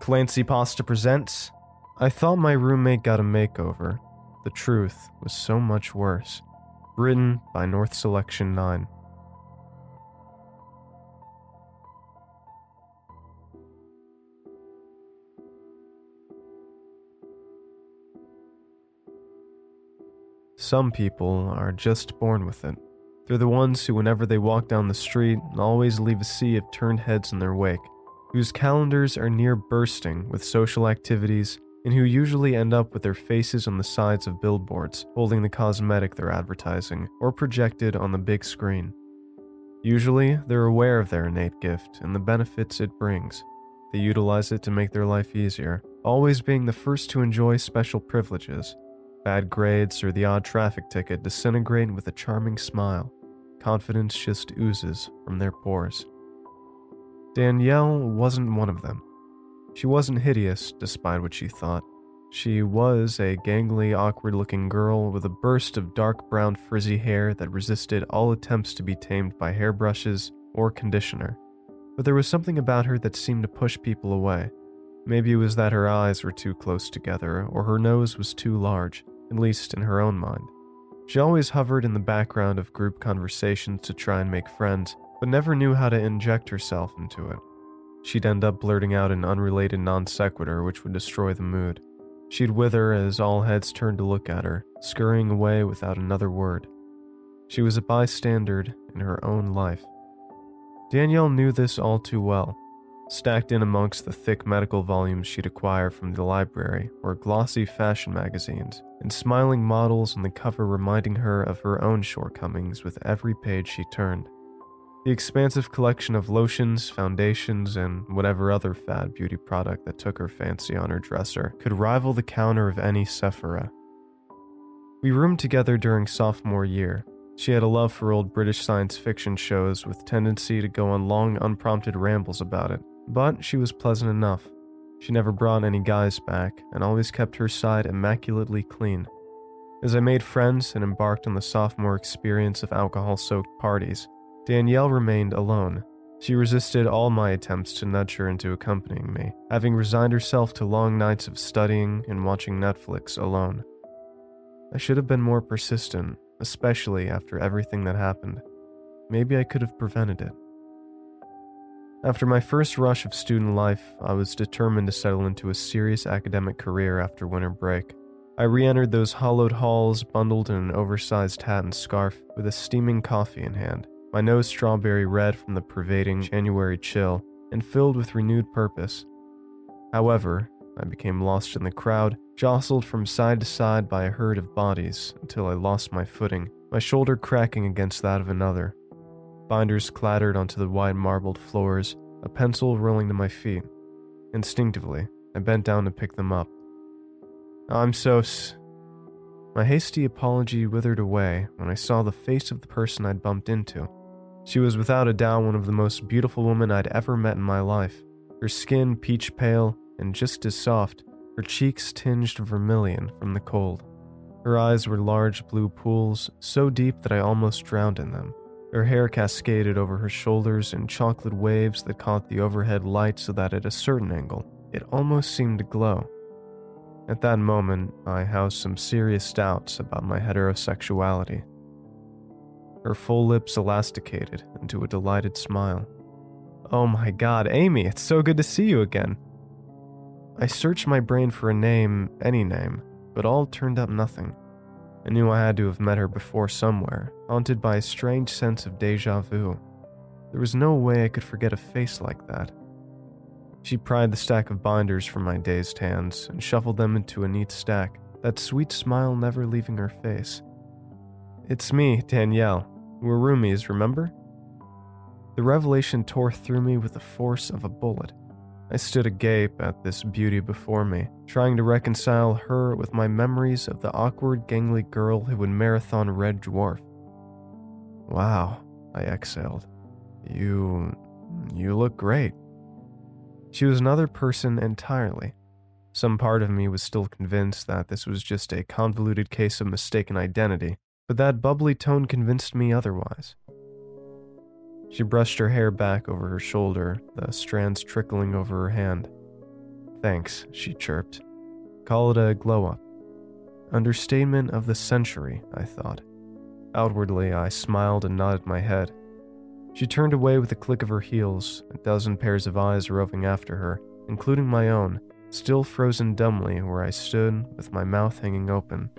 Clancy Pasta presents I Thought My Roommate Got a Makeover. The Truth Was So Much Worse. Written by North Selection 9. Some people are just born with it. They're the ones who, whenever they walk down the street, always leave a sea of turned heads in their wake whose calendars are near bursting with social activities, and who usually end up with their faces on the sides of billboards holding the cosmetic they're advertising or projected on the big screen. Usually, they're aware of their innate gift and the benefits it brings. They utilize it to make their life easier, always being the first to enjoy special privileges. Bad grades or the odd traffic ticket disintegrate with a charming smile. Confidence just oozes from their pores. Danielle wasn't one of them. She wasn't hideous, despite what she thought. She was a gangly, awkward looking girl with a burst of dark brown frizzy hair that resisted all attempts to be tamed by hairbrushes or conditioner. But there was something about her that seemed to push people away. Maybe it was that her eyes were too close together, or her nose was too large, at least in her own mind. She always hovered in the background of group conversations to try and make friends, but never knew how to inject herself into it. She'd end up blurting out an unrelated non sequitur which would destroy the mood. She'd wither as all heads turned to look at her, scurrying away without another word. She was a bystander in her own life. Danielle knew this all too well. Stacked in amongst the thick medical volumes she'd acquire from the library were glossy fashion magazines, and smiling models on the cover reminding her of her own shortcomings with every page she turned. The expansive collection of lotions, foundations, and whatever other fad beauty product that took her fancy on her dresser could rival the counter of any Sephora. We roomed together during sophomore year. She had a love for old British science fiction shows with tendency to go on long, unprompted rambles about it, but she was pleasant enough. She never brought any guys back and always kept her side immaculately clean. As I made friends and embarked on the sophomore experience of alcohol soaked parties, Danielle remained alone. She resisted all my attempts to nudge her into accompanying me, having resigned herself to long nights of studying and watching Netflix alone. I should have been more persistent, especially after everything that happened. Maybe I could have prevented it. After my first rush of student life, I was determined to settle into a serious academic career after winter break. I re entered those hollowed halls bundled in an oversized hat and scarf with a steaming coffee in hand my nose strawberry red from the pervading January chill and filled with renewed purpose. However, I became lost in the crowd, jostled from side to side by a herd of bodies until I lost my footing, my shoulder cracking against that of another. Binders clattered onto the wide marbled floors, a pencil rolling to my feet. Instinctively, I bent down to pick them up. I'm so s- my hasty apology withered away when I saw the face of the person I'd bumped into. She was without a doubt one of the most beautiful women I'd ever met in my life. Her skin peach pale and just as soft, her cheeks tinged vermilion from the cold. Her eyes were large blue pools, so deep that I almost drowned in them. Her hair cascaded over her shoulders in chocolate waves that caught the overhead light so that at a certain angle, it almost seemed to glow. At that moment, I housed some serious doubts about my heterosexuality. Her full lips elasticated into a delighted smile. Oh my god, Amy, it's so good to see you again. I searched my brain for a name, any name, but all turned up nothing. I knew I had to have met her before somewhere, haunted by a strange sense of deja vu. There was no way I could forget a face like that. She pried the stack of binders from my dazed hands and shuffled them into a neat stack, that sweet smile never leaving her face. It's me, Danielle. We're roomies, remember? The revelation tore through me with the force of a bullet. I stood agape at this beauty before me, trying to reconcile her with my memories of the awkward, gangly girl who would marathon Red Dwarf. Wow, I exhaled. You. you look great. She was another person entirely. Some part of me was still convinced that this was just a convoluted case of mistaken identity, but that bubbly tone convinced me otherwise. She brushed her hair back over her shoulder, the strands trickling over her hand. Thanks, she chirped. Call it a glow up. Understatement of the century, I thought. Outwardly, I smiled and nodded my head. She turned away with a click of her heels, a dozen pairs of eyes roving after her, including my own, still frozen dumbly where I stood with my mouth hanging open.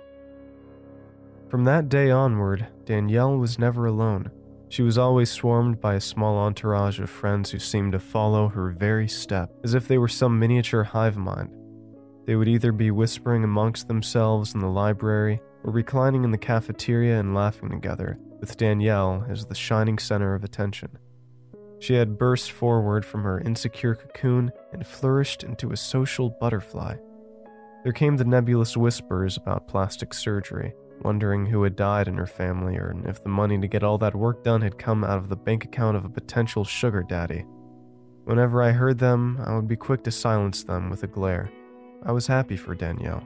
From that day onward, Danielle was never alone. She was always swarmed by a small entourage of friends who seemed to follow her very step, as if they were some miniature hive mind. They would either be whispering amongst themselves in the library or reclining in the cafeteria and laughing together, with Danielle as the shining center of attention. She had burst forward from her insecure cocoon and flourished into a social butterfly. There came the nebulous whispers about plastic surgery, wondering who had died in her family or if the money to get all that work done had come out of the bank account of a potential sugar daddy. Whenever I heard them, I would be quick to silence them with a glare. I was happy for Danielle.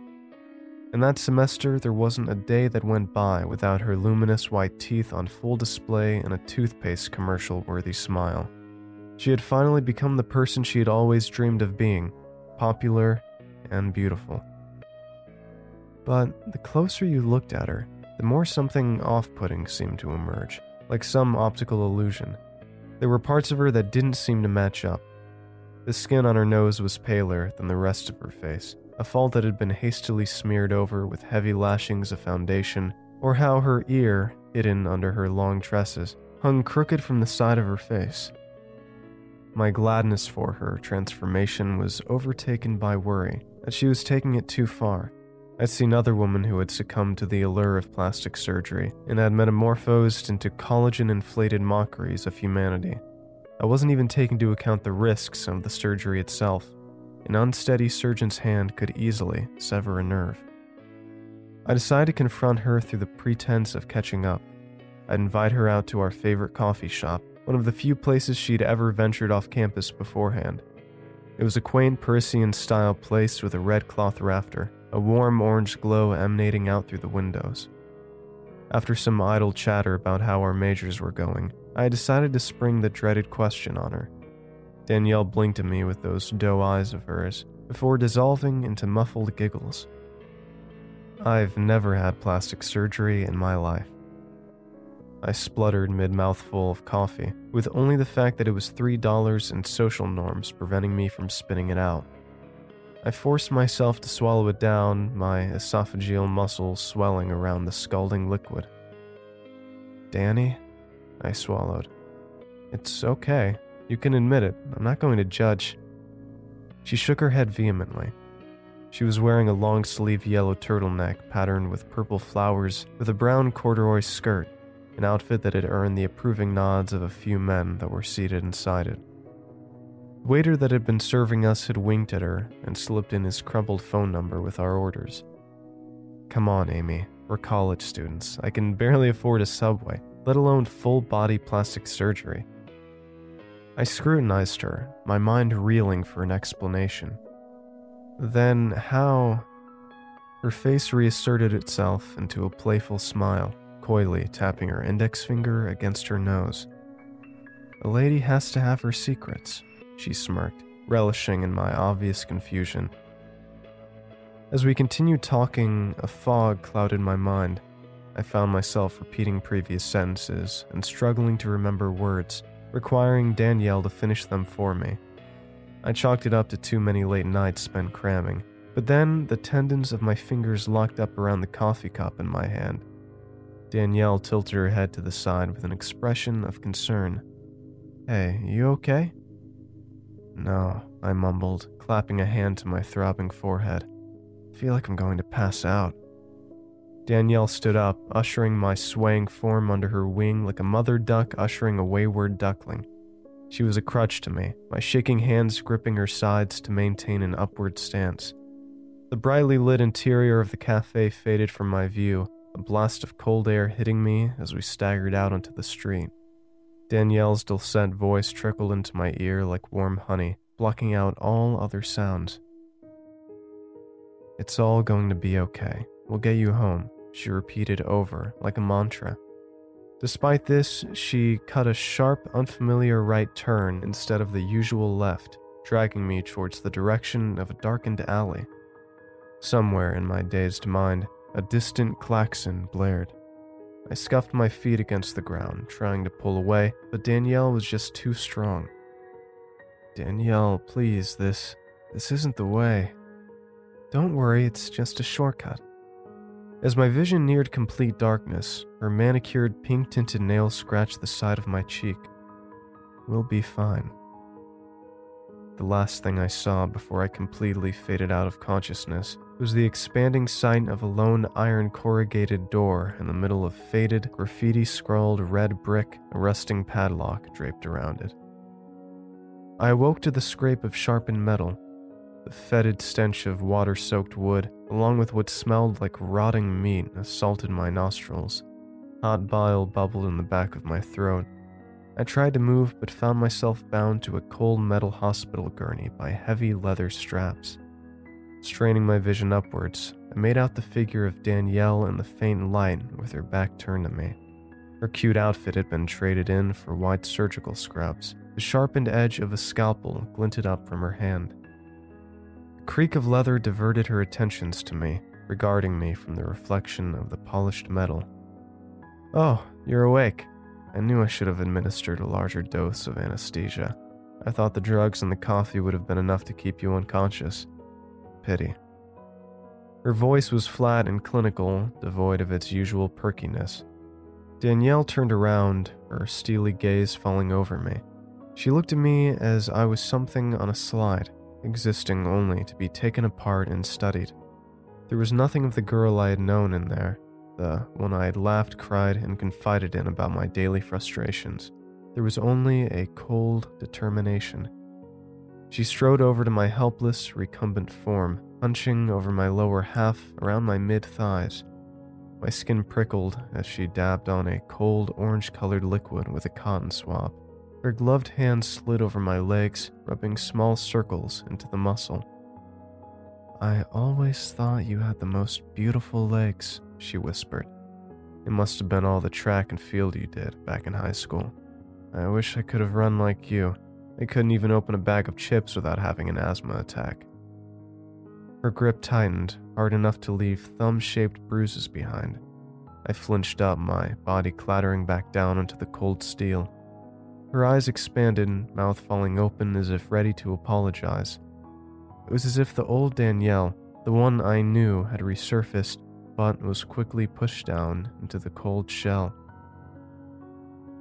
In that semester, there wasn't a day that went by without her luminous white teeth on full display and a toothpaste commercial worthy smile. She had finally become the person she had always dreamed of being popular and beautiful. But the closer you looked at her, the more something off putting seemed to emerge, like some optical illusion. There were parts of her that didn't seem to match up. The skin on her nose was paler than the rest of her face, a fault that had been hastily smeared over with heavy lashings of foundation, or how her ear, hidden under her long tresses, hung crooked from the side of her face. My gladness for her transformation was overtaken by worry that she was taking it too far I'd seen other women who had succumbed to the allure of plastic surgery and had metamorphosed into collagen inflated mockeries of humanity. I wasn't even taking into account the risks of the surgery itself. An unsteady surgeon's hand could easily sever a nerve. I decided to confront her through the pretense of catching up. I'd invite her out to our favorite coffee shop, one of the few places she'd ever ventured off campus beforehand. It was a quaint Parisian style place with a red cloth rafter a warm orange glow emanating out through the windows. After some idle chatter about how our majors were going, I decided to spring the dreaded question on her. Danielle blinked at me with those doe eyes of hers before dissolving into muffled giggles. I've never had plastic surgery in my life. I spluttered mid mouthful of coffee, with only the fact that it was $3 and social norms preventing me from spitting it out. I forced myself to swallow it down, my esophageal muscles swelling around the scalding liquid. Danny? I swallowed. It's okay. You can admit it. I'm not going to judge. She shook her head vehemently. She was wearing a long sleeved yellow turtleneck patterned with purple flowers with a brown corduroy skirt, an outfit that had earned the approving nods of a few men that were seated inside it. The waiter that had been serving us had winked at her and slipped in his crumpled phone number with our orders. Come on, Amy. We're college students. I can barely afford a subway, let alone full body plastic surgery. I scrutinized her, my mind reeling for an explanation. Then, how? Her face reasserted itself into a playful smile, coyly tapping her index finger against her nose. A lady has to have her secrets, she smirked, relishing in my obvious confusion. As we continued talking, a fog clouded my mind. I found myself repeating previous sentences and struggling to remember words, requiring Danielle to finish them for me. I chalked it up to too many late nights spent cramming, but then the tendons of my fingers locked up around the coffee cup in my hand. Danielle tilted her head to the side with an expression of concern. Hey, you okay? No, I mumbled, clapping a hand to my throbbing forehead. I feel like I'm going to pass out. Danielle stood up, ushering my swaying form under her wing like a mother duck ushering a wayward duckling. She was a crutch to me, my shaking hands gripping her sides to maintain an upward stance. The brightly lit interior of the cafe faded from my view, a blast of cold air hitting me as we staggered out onto the street. Danielle's dulcet voice trickled into my ear like warm honey, blocking out all other sounds. It's all going to be okay. We'll get you home, she repeated over like a mantra. Despite this, she cut a sharp, unfamiliar right turn instead of the usual left, dragging me towards the direction of a darkened alley. Somewhere in my dazed mind, a distant klaxon blared. I scuffed my feet against the ground, trying to pull away, but Danielle was just too strong. Danielle, please, this. this isn't the way. Don't worry, it's just a shortcut. As my vision neared complete darkness, her manicured pink tinted nails scratched the side of my cheek. We'll be fine. The last thing I saw before I completely faded out of consciousness was the expanding sight of a lone iron corrugated door in the middle of faded, graffiti scrawled red brick, a rusting padlock draped around it. I awoke to the scrape of sharpened metal, the fetid stench of water soaked wood, along with what smelled like rotting meat, assaulted my nostrils. Hot bile bubbled in the back of my throat. I tried to move but found myself bound to a cold metal hospital gurney by heavy leather straps. Straining my vision upwards, I made out the figure of Danielle in the faint light with her back turned to me. Her cute outfit had been traded in for white surgical scrubs. The sharpened edge of a scalpel glinted up from her hand. The creak of leather diverted her attentions to me, regarding me from the reflection of the polished metal. Oh, you're awake. I knew I should have administered a larger dose of anesthesia. I thought the drugs and the coffee would have been enough to keep you unconscious pity. Her voice was flat and clinical, devoid of its usual perkiness. Danielle turned around, her steely gaze falling over me. She looked at me as I was something on a slide, existing only to be taken apart and studied. There was nothing of the girl I had known in there, the one I had laughed, cried, and confided in about my daily frustrations. There was only a cold determination. She strode over to my helpless, recumbent form, hunching over my lower half around my mid thighs. My skin prickled as she dabbed on a cold orange colored liquid with a cotton swab. Her gloved hand slid over my legs, rubbing small circles into the muscle. I always thought you had the most beautiful legs, she whispered. It must have been all the track and field you did back in high school. I wish I could have run like you. I couldn't even open a bag of chips without having an asthma attack. Her grip tightened, hard enough to leave thumb shaped bruises behind. I flinched up, my body clattering back down onto the cold steel. Her eyes expanded, mouth falling open as if ready to apologize. It was as if the old Danielle, the one I knew, had resurfaced, but was quickly pushed down into the cold shell.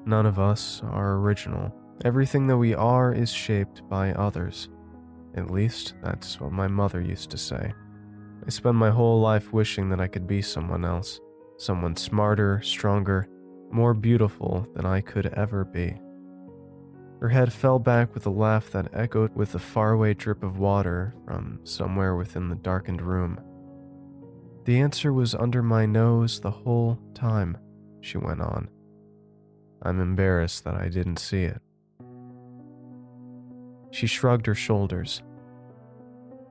None of us are original. Everything that we are is shaped by others. At least, that's what my mother used to say. I spent my whole life wishing that I could be someone else. Someone smarter, stronger, more beautiful than I could ever be. Her head fell back with a laugh that echoed with the faraway drip of water from somewhere within the darkened room. The answer was under my nose the whole time, she went on. I'm embarrassed that I didn't see it. She shrugged her shoulders.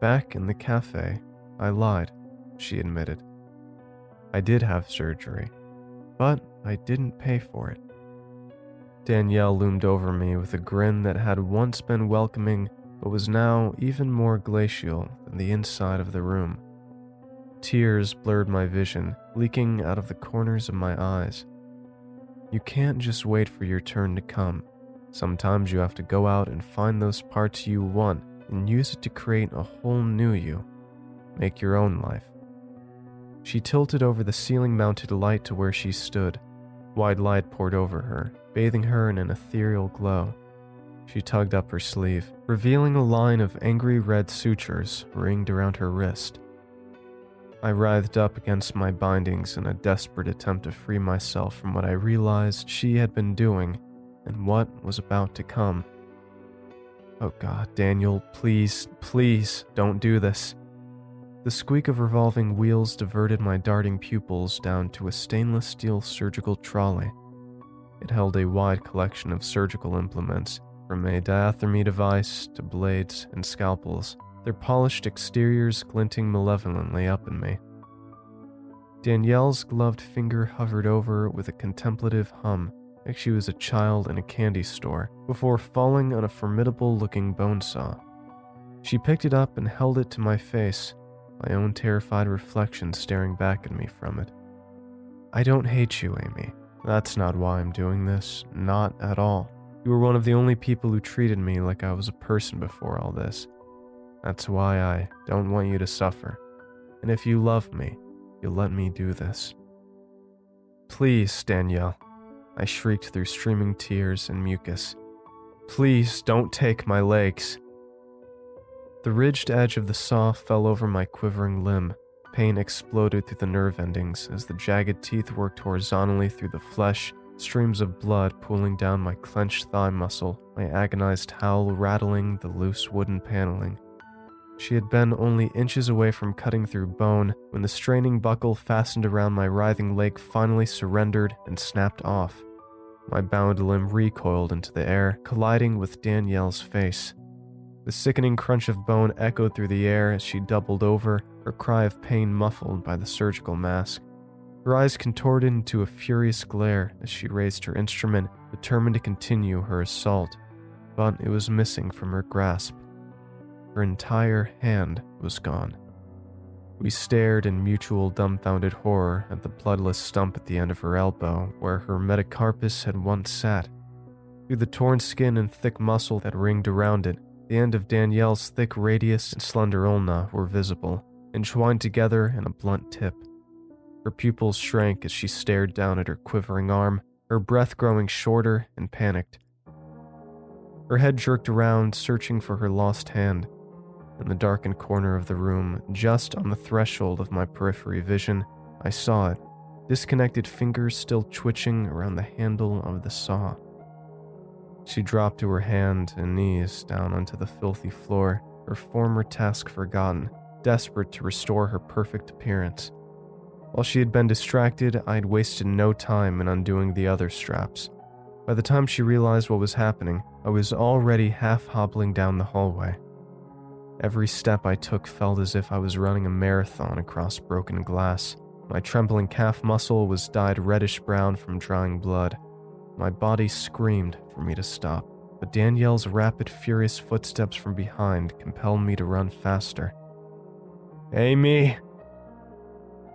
Back in the cafe, I lied, she admitted. I did have surgery, but I didn't pay for it. Danielle loomed over me with a grin that had once been welcoming but was now even more glacial than the inside of the room. Tears blurred my vision, leaking out of the corners of my eyes. You can't just wait for your turn to come. Sometimes you have to go out and find those parts you want and use it to create a whole new you. Make your own life. She tilted over the ceiling mounted light to where she stood. Wide light poured over her, bathing her in an ethereal glow. She tugged up her sleeve, revealing a line of angry red sutures ringed around her wrist. I writhed up against my bindings in a desperate attempt to free myself from what I realized she had been doing and what was about to come. Oh God, Daniel, please, please don't do this. The squeak of revolving wheels diverted my darting pupils down to a stainless steel surgical trolley. It held a wide collection of surgical implements, from a diathermy device to blades and scalpels, their polished exteriors glinting malevolently up at me. Danielle's gloved finger hovered over with a contemplative hum like she was a child in a candy store, before falling on a formidable looking bone saw. She picked it up and held it to my face, my own terrified reflection staring back at me from it. I don't hate you, Amy. That's not why I'm doing this. Not at all. You were one of the only people who treated me like I was a person before all this. That's why I don't want you to suffer. And if you love me, you'll let me do this. Please, Danielle. I shrieked through streaming tears and mucus. Please don't take my legs. The ridged edge of the saw fell over my quivering limb. Pain exploded through the nerve endings as the jagged teeth worked horizontally through the flesh, streams of blood pooling down my clenched thigh muscle, my agonized howl rattling the loose wooden paneling. She had been only inches away from cutting through bone when the straining buckle fastened around my writhing leg finally surrendered and snapped off. My bound limb recoiled into the air, colliding with Danielle's face. The sickening crunch of bone echoed through the air as she doubled over, her cry of pain muffled by the surgical mask. Her eyes contorted into a furious glare as she raised her instrument, determined to continue her assault, but it was missing from her grasp. Her entire hand was gone. We stared in mutual dumbfounded horror at the bloodless stump at the end of her elbow where her metacarpus had once sat. Through the torn skin and thick muscle that ringed around it, the end of Danielle's thick radius and slender ulna were visible, entwined together in a blunt tip. Her pupils shrank as she stared down at her quivering arm, her breath growing shorter and panicked. Her head jerked around, searching for her lost hand, in the darkened corner of the room, just on the threshold of my periphery vision, I saw it, disconnected fingers still twitching around the handle of the saw. She dropped to her hand and knees down onto the filthy floor, her former task forgotten, desperate to restore her perfect appearance. While she had been distracted, I had wasted no time in undoing the other straps. By the time she realized what was happening, I was already half hobbling down the hallway. Every step I took felt as if I was running a marathon across broken glass. My trembling calf muscle was dyed reddish brown from drying blood. My body screamed for me to stop, but Danielle's rapid, furious footsteps from behind compelled me to run faster. Amy!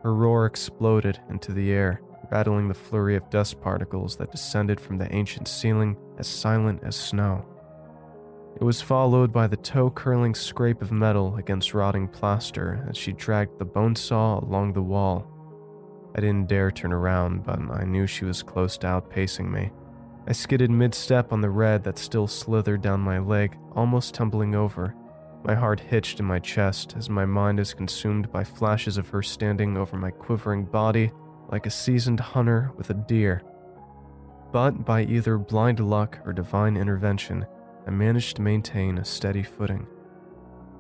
Her roar exploded into the air, rattling the flurry of dust particles that descended from the ancient ceiling as silent as snow. It was followed by the toe curling scrape of metal against rotting plaster as she dragged the bone saw along the wall. I didn't dare turn around, but I knew she was close to outpacing me. I skidded mid step on the red that still slithered down my leg, almost tumbling over. My heart hitched in my chest as my mind is consumed by flashes of her standing over my quivering body like a seasoned hunter with a deer. But by either blind luck or divine intervention, I managed to maintain a steady footing.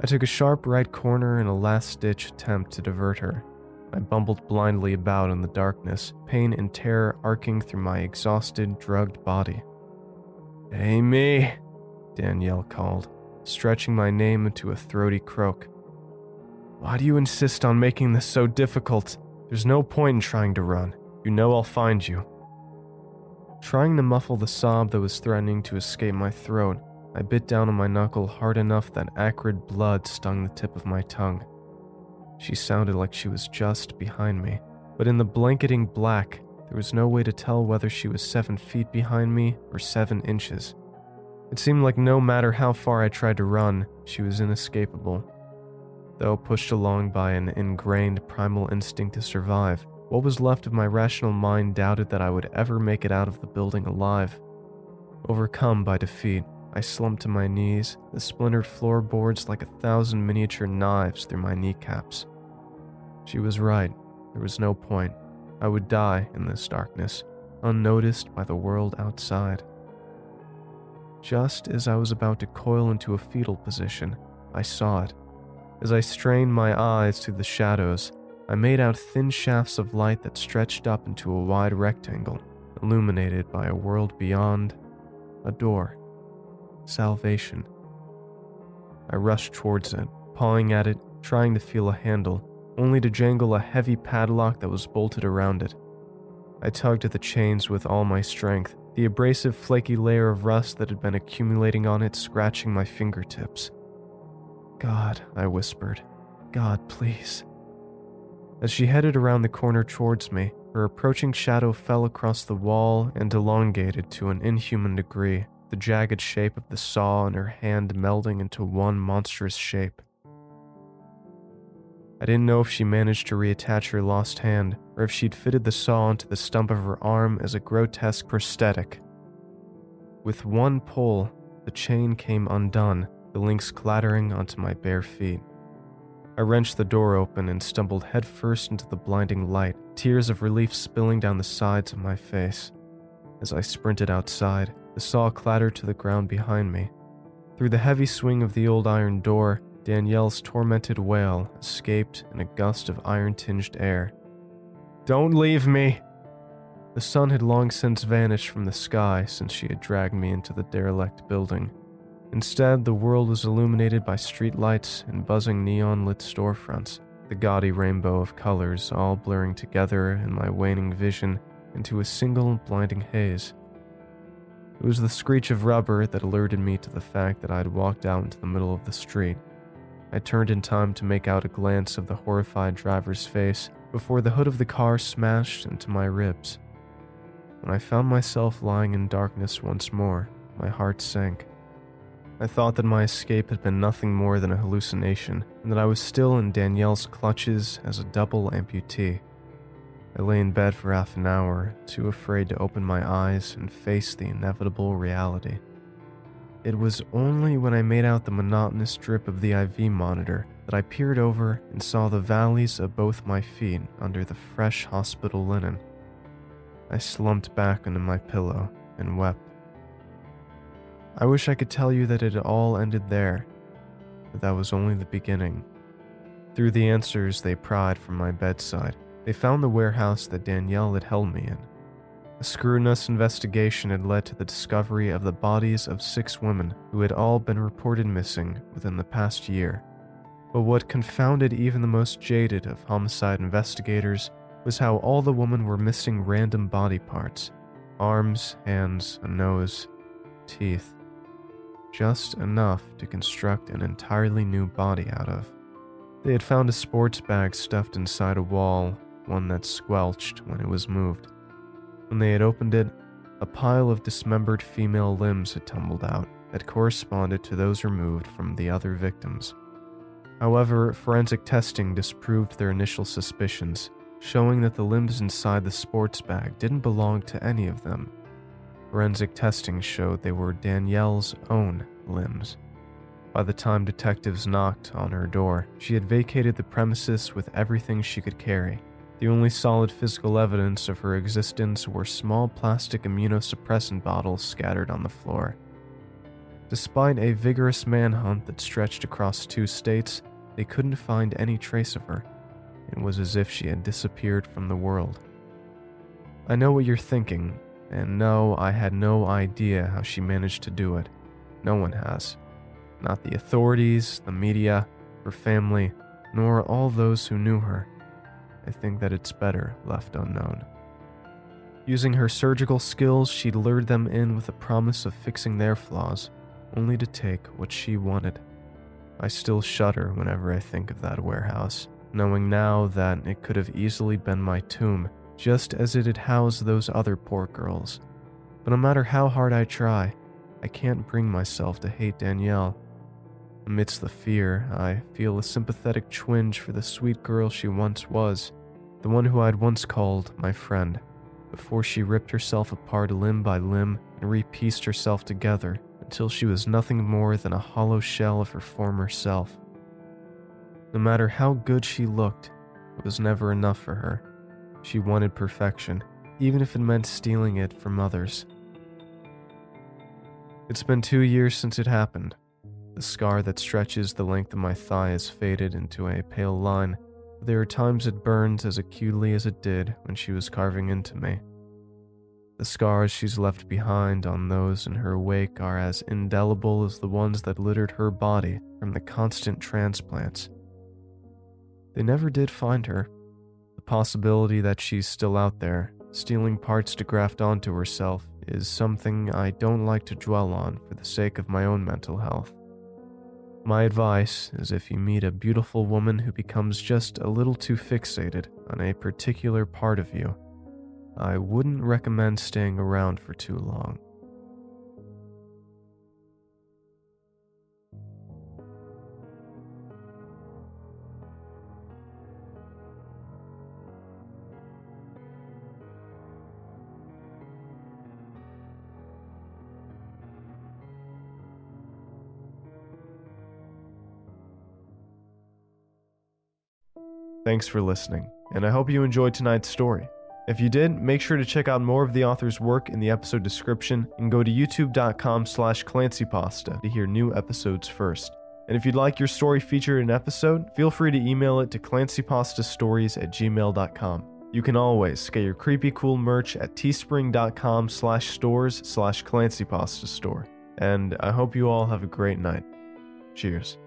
I took a sharp right corner in a last ditch attempt to divert her. I bumbled blindly about in the darkness, pain and terror arcing through my exhausted, drugged body. Amy, Danielle called, stretching my name into a throaty croak. Why do you insist on making this so difficult? There's no point in trying to run. You know I'll find you. Trying to muffle the sob that was threatening to escape my throat, I bit down on my knuckle hard enough that acrid blood stung the tip of my tongue. She sounded like she was just behind me, but in the blanketing black, there was no way to tell whether she was seven feet behind me or seven inches. It seemed like no matter how far I tried to run, she was inescapable. Though pushed along by an ingrained primal instinct to survive, what was left of my rational mind doubted that I would ever make it out of the building alive. Overcome by defeat, I slumped to my knees, the splintered floorboards like a thousand miniature knives through my kneecaps. She was right. There was no point. I would die in this darkness, unnoticed by the world outside. Just as I was about to coil into a fetal position, I saw it. As I strained my eyes through the shadows, I made out thin shafts of light that stretched up into a wide rectangle, illuminated by a world beyond a door salvation. I rushed towards it, pawing at it, trying to feel a handle, only to jangle a heavy padlock that was bolted around it. I tugged at the chains with all my strength, the abrasive, flaky layer of rust that had been accumulating on it scratching my fingertips. God, I whispered. God, please. As she headed around the corner towards me, her approaching shadow fell across the wall and elongated to an inhuman degree, the jagged shape of the saw in her hand melding into one monstrous shape. I didn't know if she managed to reattach her lost hand or if she'd fitted the saw onto the stump of her arm as a grotesque prosthetic. With one pull, the chain came undone, the links clattering onto my bare feet. I wrenched the door open and stumbled headfirst into the blinding light, tears of relief spilling down the sides of my face. As I sprinted outside, the saw clattered to the ground behind me. Through the heavy swing of the old iron door, Danielle's tormented wail escaped in a gust of iron tinged air. Don't leave me! The sun had long since vanished from the sky since she had dragged me into the derelict building. Instead, the world was illuminated by streetlights and buzzing neon lit storefronts, the gaudy rainbow of colors all blurring together in my waning vision into a single blinding haze. It was the screech of rubber that alerted me to the fact that I had walked out into the middle of the street. I turned in time to make out a glance of the horrified driver's face before the hood of the car smashed into my ribs. When I found myself lying in darkness once more, my heart sank. I thought that my escape had been nothing more than a hallucination, and that I was still in Danielle's clutches as a double amputee. I lay in bed for half an hour, too afraid to open my eyes and face the inevitable reality. It was only when I made out the monotonous drip of the IV monitor that I peered over and saw the valleys of both my feet under the fresh hospital linen. I slumped back onto my pillow and wept. I wish I could tell you that it all ended there, but that was only the beginning. Through the answers they pried from my bedside, they found the warehouse that Danielle had held me in. A scrutineous investigation had led to the discovery of the bodies of six women who had all been reported missing within the past year. But what confounded even the most jaded of homicide investigators was how all the women were missing random body parts arms, hands, a nose, teeth just enough to construct an entirely new body out of. They had found a sports bag stuffed inside a wall, one that squelched when it was moved. When they had opened it, a pile of dismembered female limbs had tumbled out that corresponded to those removed from the other victims. However, forensic testing disproved their initial suspicions, showing that the limbs inside the sports bag didn't belong to any of them Forensic testing showed they were Danielle's own limbs. By the time detectives knocked on her door, she had vacated the premises with everything she could carry. The only solid physical evidence of her existence were small plastic immunosuppressant bottles scattered on the floor. Despite a vigorous manhunt that stretched across two states, they couldn't find any trace of her. It was as if she had disappeared from the world. I know what you're thinking, and no, I had no idea how she managed to do it. No one has. Not the authorities, the media, her family, nor all those who knew her. I think that it's better left unknown. Using her surgical skills, she lured them in with a promise of fixing their flaws, only to take what she wanted. I still shudder whenever I think of that warehouse, knowing now that it could have easily been my tomb just as it had housed those other poor girls. But no matter how hard I try, I can't bring myself to hate Danielle. Amidst the fear, I feel a sympathetic twinge for the sweet girl she once was, the one who I'd once called my friend, before she ripped herself apart limb by limb and repieced herself together until she was nothing more than a hollow shell of her former self. No matter how good she looked, it was never enough for her. She wanted perfection, even if it meant stealing it from others. It's been two years since it happened. The scar that stretches the length of my thigh has faded into a pale line. There are times it burns as acutely as it did when she was carving into me. The scars she's left behind on those in her wake are as indelible as the ones that littered her body from the constant transplants. They never did find her, The possibility that she's still out there, stealing parts to graft onto herself, is something I don't like to dwell on for the sake of my own mental health. My advice is if you meet a beautiful woman who becomes just a little too fixated on a particular part of you, I wouldn't recommend staying around for too long. Thanks for listening, and I hope you enjoyed tonight's story. If you did, make sure to check out more of the author's work in the episode description and go to youtube.com slash clancypasta to hear new episodes first. And if you'd like your story featured in an episode, feel free to email it to clancypastastories at gmail.com. You can always get your creepy cool merch at teespring.com slash stores slash clancypastastore. And I hope you all have a great night. Cheers.